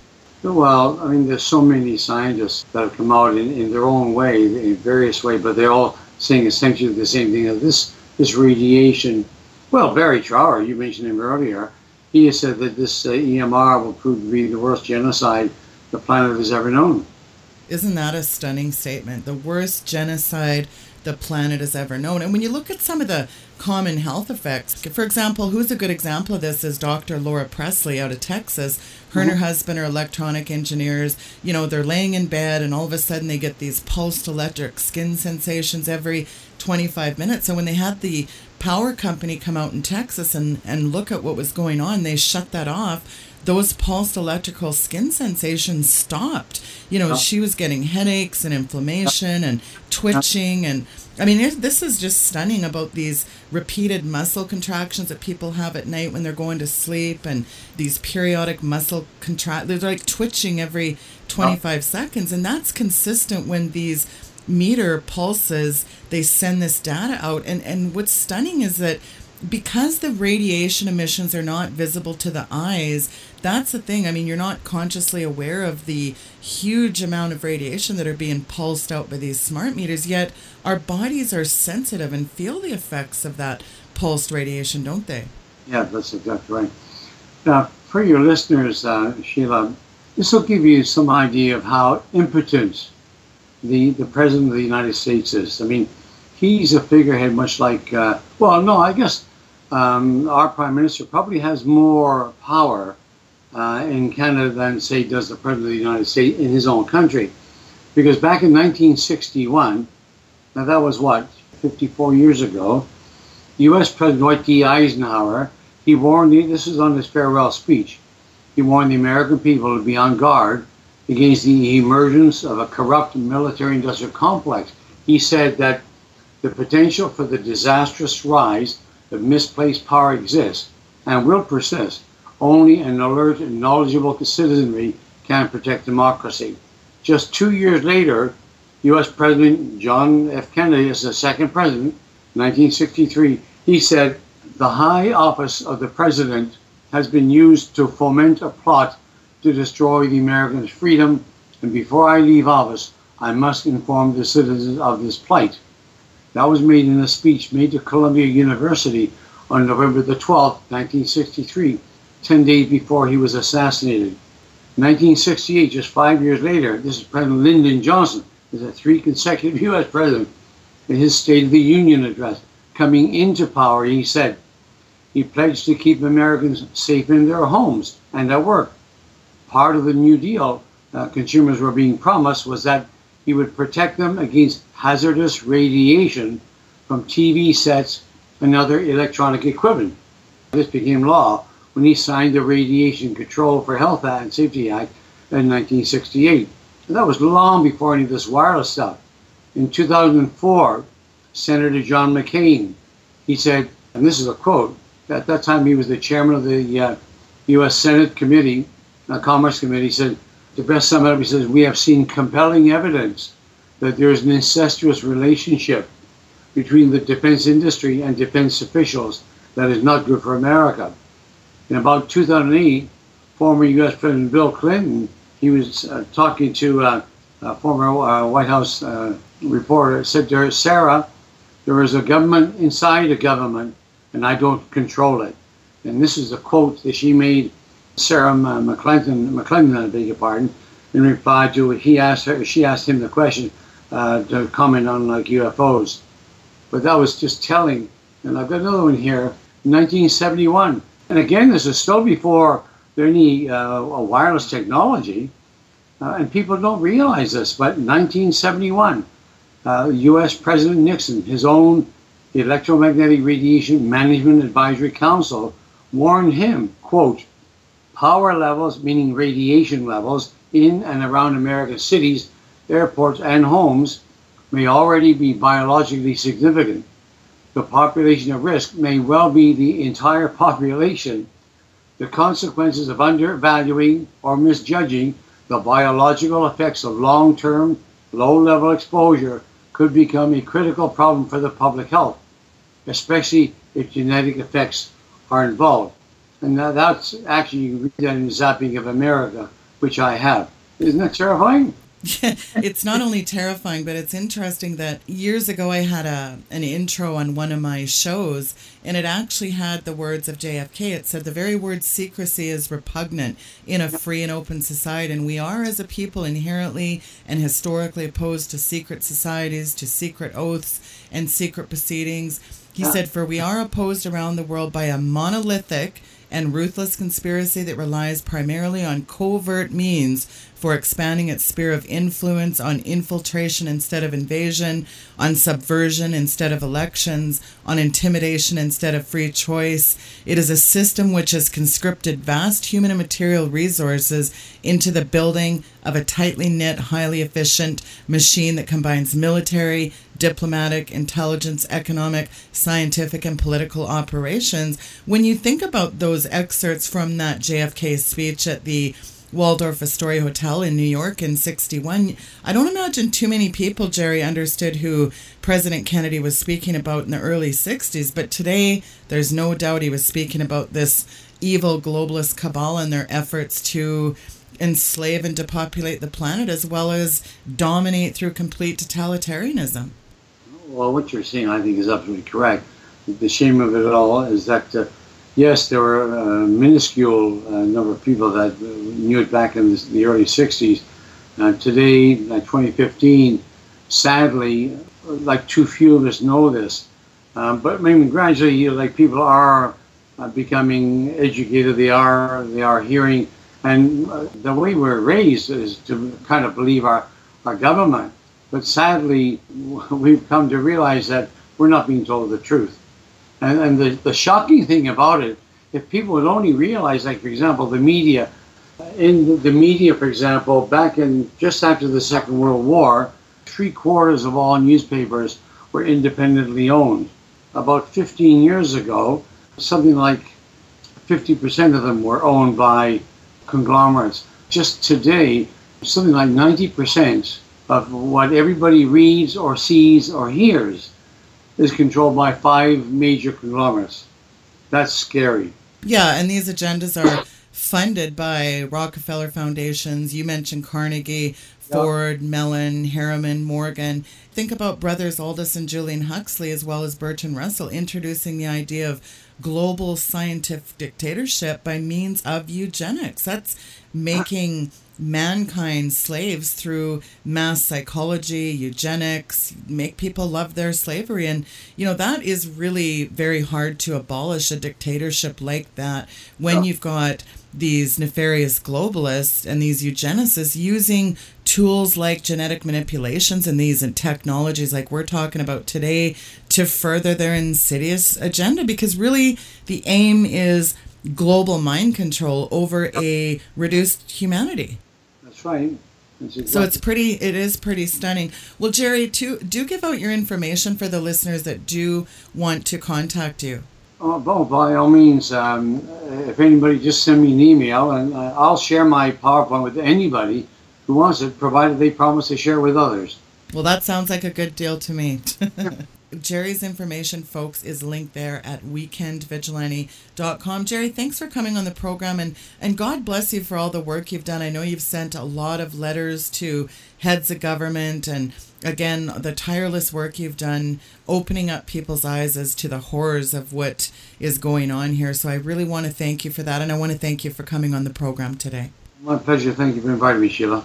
Well, I mean, there's so many scientists that have come out in, in their own way, in various ways, but they're all saying essentially the same thing. That this this radiation, well, Barry Trower, you mentioned him earlier, he has said that this uh, EMR will prove to be the worst genocide the planet has ever known. Isn't that a stunning statement? The worst genocide the planet has ever known. And when you look at some of the common health effects, for example, who's a good example of this is Dr. Laura Presley out of Texas. Her and her mm-hmm. husband are electronic engineers. You know, they're laying in bed and all of a sudden they get these pulsed electric skin sensations every 25 minutes. So when they had the power company come out in Texas and, and look at what was going on, they shut that off those pulsed electrical skin sensations stopped. You know, oh. she was getting headaches and inflammation and twitching. And I mean, this is just stunning about these repeated muscle contractions that people have at night when they're going to sleep and these periodic muscle contract. They're like twitching every 25 oh. seconds. And that's consistent when these meter pulses, they send this data out. And, and what's stunning is that because the radiation emissions are not visible to the eyes, that's the thing. I mean, you're not consciously aware of the huge amount of radiation that are being pulsed out by these smart meters, yet our bodies are sensitive and feel the effects of that pulsed radiation, don't they? Yeah, that's exactly right. Now, for your listeners, uh, Sheila, this will give you some idea of how impotent the, the President of the United States is. I mean, he's a figurehead, much like, uh, well, no, I guess um, our prime minister probably has more power uh, in Canada than, say, does the president of the United States in his own country. Because back in 1961, now that was what, 54 years ago, U.S. President Dwight D. Eisenhower, he warned, the, this is on his farewell speech, he warned the American people to be on guard against the emergence of a corrupt military-industrial complex. He said that the potential for the disastrous rise of misplaced power exists and will persist. Only an alert and knowledgeable citizenry can protect democracy. Just two years later, U.S. President John F. Kennedy, as the second president, 1963, he said, The high office of the president has been used to foment a plot to destroy the Americans' freedom, and before I leave office, I must inform the citizens of this plight. That was made in a speech made to Columbia University on November the 12th, 1963, 10 days before he was assassinated. 1968, just five years later, this is President Lyndon Johnson, is a three consecutive *laughs* U.S. president. In his State of the Union address, coming into power, he said he pledged to keep Americans safe in their homes and at work. Part of the New Deal uh, consumers were being promised was that he would protect them against hazardous radiation from TV sets and other electronic equipment. This became law when he signed the Radiation Control for Health and Safety Act in 1968. And that was long before any of this wireless stuff. In 2004, Senator John McCain, he said, and this is a quote, at that time he was the chairman of the uh, U.S. Senate Committee, uh, Commerce Committee, said, to best sum it up, he says, we have seen compelling evidence that there is an incestuous relationship between the defense industry and defense officials that is not good for America. In about 2008, former U.S. President Bill Clinton, he was uh, talking to uh, a former uh, White House uh, reporter, said to her, Sarah, there is a government inside a government, and I don't control it. And this is a quote that she made, Sarah McClinton, McClinton, I beg your pardon, in reply to he asked her, she asked him the question uh, to comment on like UFOs. But that was just telling. And I've got another one here, 1971. And again, this is still before there any uh, wireless technology, uh, and people don't realize this. But in 1971, uh, U.S. President Nixon, his own Electromagnetic Radiation Management Advisory Council, warned him, quote, power levels, meaning radiation levels, in and around American cities, airports, and homes may already be biologically significant. The population at risk may well be the entire population. The consequences of undervaluing or misjudging the biological effects of long term, low level exposure could become a critical problem for the public health, especially if genetic effects are involved. And that's actually, you read that in Zapping of America, which I have. Isn't that terrifying? *laughs* it's not only terrifying, but it's interesting that years ago I had a an intro on one of my shows, and it actually had the words of JFK. It said the very word secrecy is repugnant in a free and open society, and we are as a people inherently and historically opposed to secret societies, to secret oaths and secret proceedings. He said, For we are opposed around the world by a monolithic and ruthless conspiracy that relies primarily on covert means for expanding its sphere of influence, on infiltration instead of invasion, on subversion instead of elections, on intimidation instead of free choice. It is a system which has conscripted vast human and material resources into the building of a tightly knit, highly efficient machine that combines military, diplomatic, intelligence, economic, scientific, and political operations. When you think about those excerpts from that JFK speech at the Waldorf Astoria Hotel in New York in 61. I don't imagine too many people, Jerry, understood who President Kennedy was speaking about in the early 60s, but today there's no doubt he was speaking about this evil globalist cabal and their efforts to enslave and depopulate the planet as well as dominate through complete totalitarianism. Well, what you're saying, I think, is absolutely correct. The shame of it all is that. Uh, yes, there were a minuscule uh, number of people that knew it back in the early 60s. Uh, today, like 2015, sadly, like too few of us know this. Um, but I mean, gradually, you know, like people are uh, becoming educated. They are they are hearing, and uh, the way we're raised is to kind of believe our our government. But sadly, *laughs* we've come to realize that we're not being told the truth. And, and the, the shocking thing about it, if people would only realize, like, for example, the media, in the media, for example, back in just after the Second World War, three quarters of all newspapers were independently owned. About 15 years ago, something like 50% of them were owned by conglomerates. Just today, something like 90% of what everybody reads or sees or hears is controlled by five major conglomerates. That's scary. Yeah, and these agendas are funded by Rockefeller Foundations. You mentioned Carnegie, Ford, Mellon, Harriman, Morgan. Think about brothers Aldous and Julian Huxley, as well as Bertrand Russell, introducing the idea of global scientific dictatorship by means of eugenics. That's ah. making mankind slaves through mass psychology, eugenics, make people love their slavery. And, you know, that is really very hard to abolish a dictatorship like that when you've got these nefarious globalists and these eugenicists using tools like genetic manipulations and these and technologies like we're talking about today to further their insidious agenda. Because really the aim is global mind control over a reduced humanity Exactly. so it's pretty it is pretty stunning well jerry to, do give out your information for the listeners that do want to contact you Oh, well, by all means, um, if anybody just send me an email, and uh, I'll share my PowerPoint with anybody who wants it, provided they promise to share with others. Well, that sounds like a good deal to me. *laughs* Jerry's information, folks, is linked there at weekendvigilante.com. Jerry, thanks for coming on the program and, and God bless you for all the work you've done. I know you've sent a lot of letters to heads of government and again, the tireless work you've done opening up people's eyes as to the horrors of what is going on here. So I really want to thank you for that. And I want to thank you for coming on the program today. My pleasure. Thank you for inviting me, Sheila.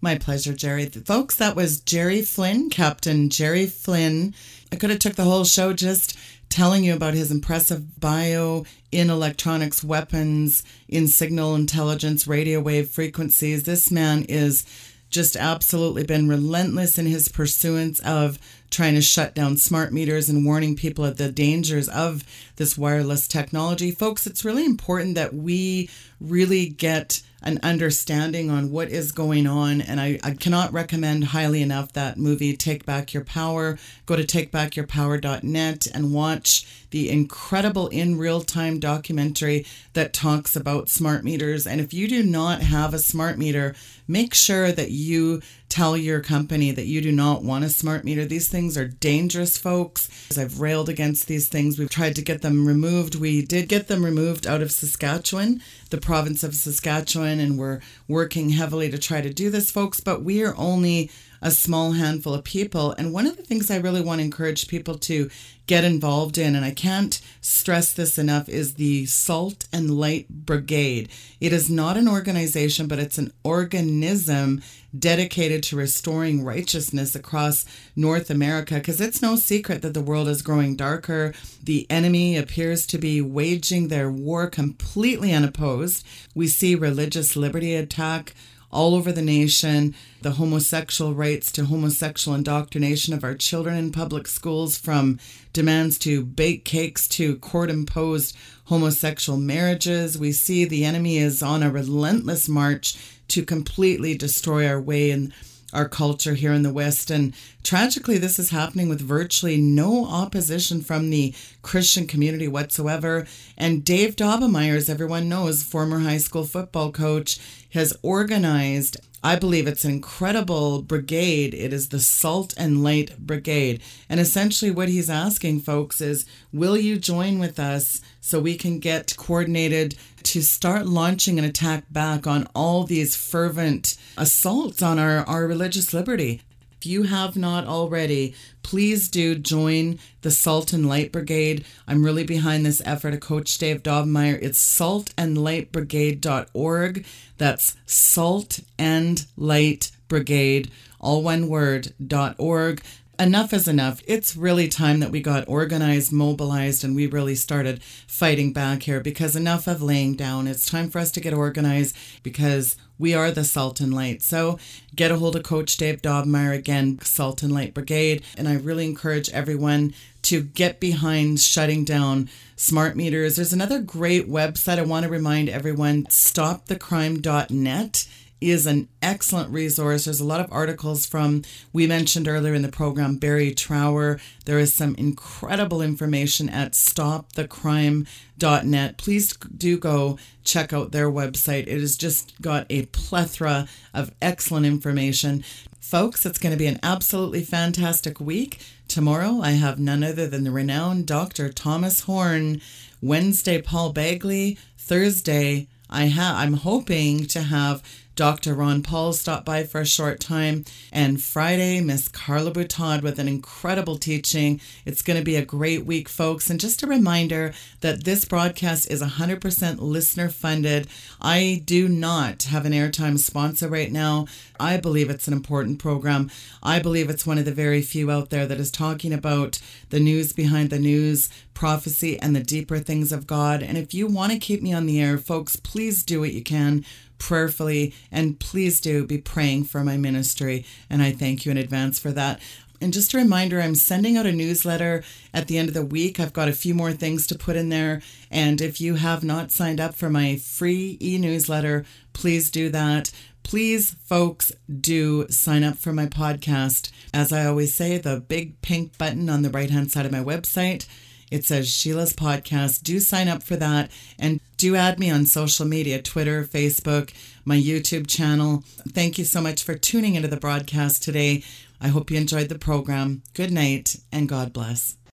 My pleasure, Jerry. Folks, that was Jerry Flynn, Captain Jerry Flynn. I could have took the whole show just telling you about his impressive bio in electronics, weapons, in signal intelligence, radio wave frequencies. This man is just absolutely been relentless in his pursuance of trying to shut down smart meters and warning people of the dangers of this wireless technology. Folks, it's really important that we really get an understanding on what is going on. And I, I cannot recommend highly enough that movie, Take Back Your Power. Go to takebackyourpower.net and watch the incredible in real time documentary that talks about smart meters. And if you do not have a smart meter, make sure that you tell your company that you do not want a smart meter. These things are dangerous, folks. I've railed against these things. We've tried to get them removed. We did get them removed out of Saskatchewan, the province of Saskatchewan, and we're working heavily to try to do this, folks. But we are only a small handful of people. And one of the things I really want to encourage people to get involved in, and I can't stress this enough, is the Salt and Light Brigade. It is not an organization, but it's an organism dedicated to restoring righteousness across North America because it's no secret that the world is growing darker. The enemy appears to be waging their war completely unopposed. We see religious liberty attack all over the nation, the homosexual rights to homosexual indoctrination of our children in public schools, from demands to bake cakes to court imposed homosexual marriages. We see the enemy is on a relentless march to completely destroy our way and our culture here in the West. And tragically, this is happening with virtually no opposition from the Christian community whatsoever. And Dave Daubenmire, as everyone knows, former high school football coach, has organized I believe it's an incredible brigade. It is the Salt and Light Brigade. And essentially, what he's asking folks is will you join with us so we can get coordinated to start launching an attack back on all these fervent assaults on our, our religious liberty? If you have not already, please do join the Salt and Light Brigade. I'm really behind this effort of Coach Dave Daubenmire. It's saltandlightbrigade.org. That's salt and light brigade, all one word, org. Enough is enough. It's really time that we got organized, mobilized, and we really started fighting back here because enough of laying down. It's time for us to get organized because we are the Salt and Light. So get a hold of Coach Dave Daubenmire again, Salt and Light Brigade. And I really encourage everyone to get behind shutting down smart meters. There's another great website I want to remind everyone stopthecrime.net is an excellent resource. There's a lot of articles from, we mentioned earlier in the program, Barry Trower. There is some incredible information at stopthecrime.net. Please do go check out their website. It has just got a plethora of excellent information. Folks, it's going to be an absolutely fantastic week. Tomorrow, I have none other than the renowned Dr. Thomas Horn. Wednesday, Paul Begley. Thursday, I have I'm hoping to have Dr. Ron Paul stopped by for a short time. And Friday, Miss Carla Boutad with an incredible teaching. It's going to be a great week, folks. And just a reminder that this broadcast is 100% listener funded. I do not have an airtime sponsor right now. I believe it's an important program. I believe it's one of the very few out there that is talking about the news behind the news, prophecy, and the deeper things of God. And if you want to keep me on the air, folks, please do what you can prayerfully. And please do be praying for my ministry. And I thank you in advance for that. And just a reminder, I'm sending out a newsletter at the end of the week. I've got a few more things to put in there. And if you have not signed up for my free e newsletter, please do that. Please, folks, do sign up for my podcast. As I always say, the big pink button on the right hand side of my website it says Sheila's podcast. Do sign up for that and do add me on social media Twitter, Facebook, my YouTube channel. Thank you so much for tuning into the broadcast today. I hope you enjoyed the program. Good night and God bless.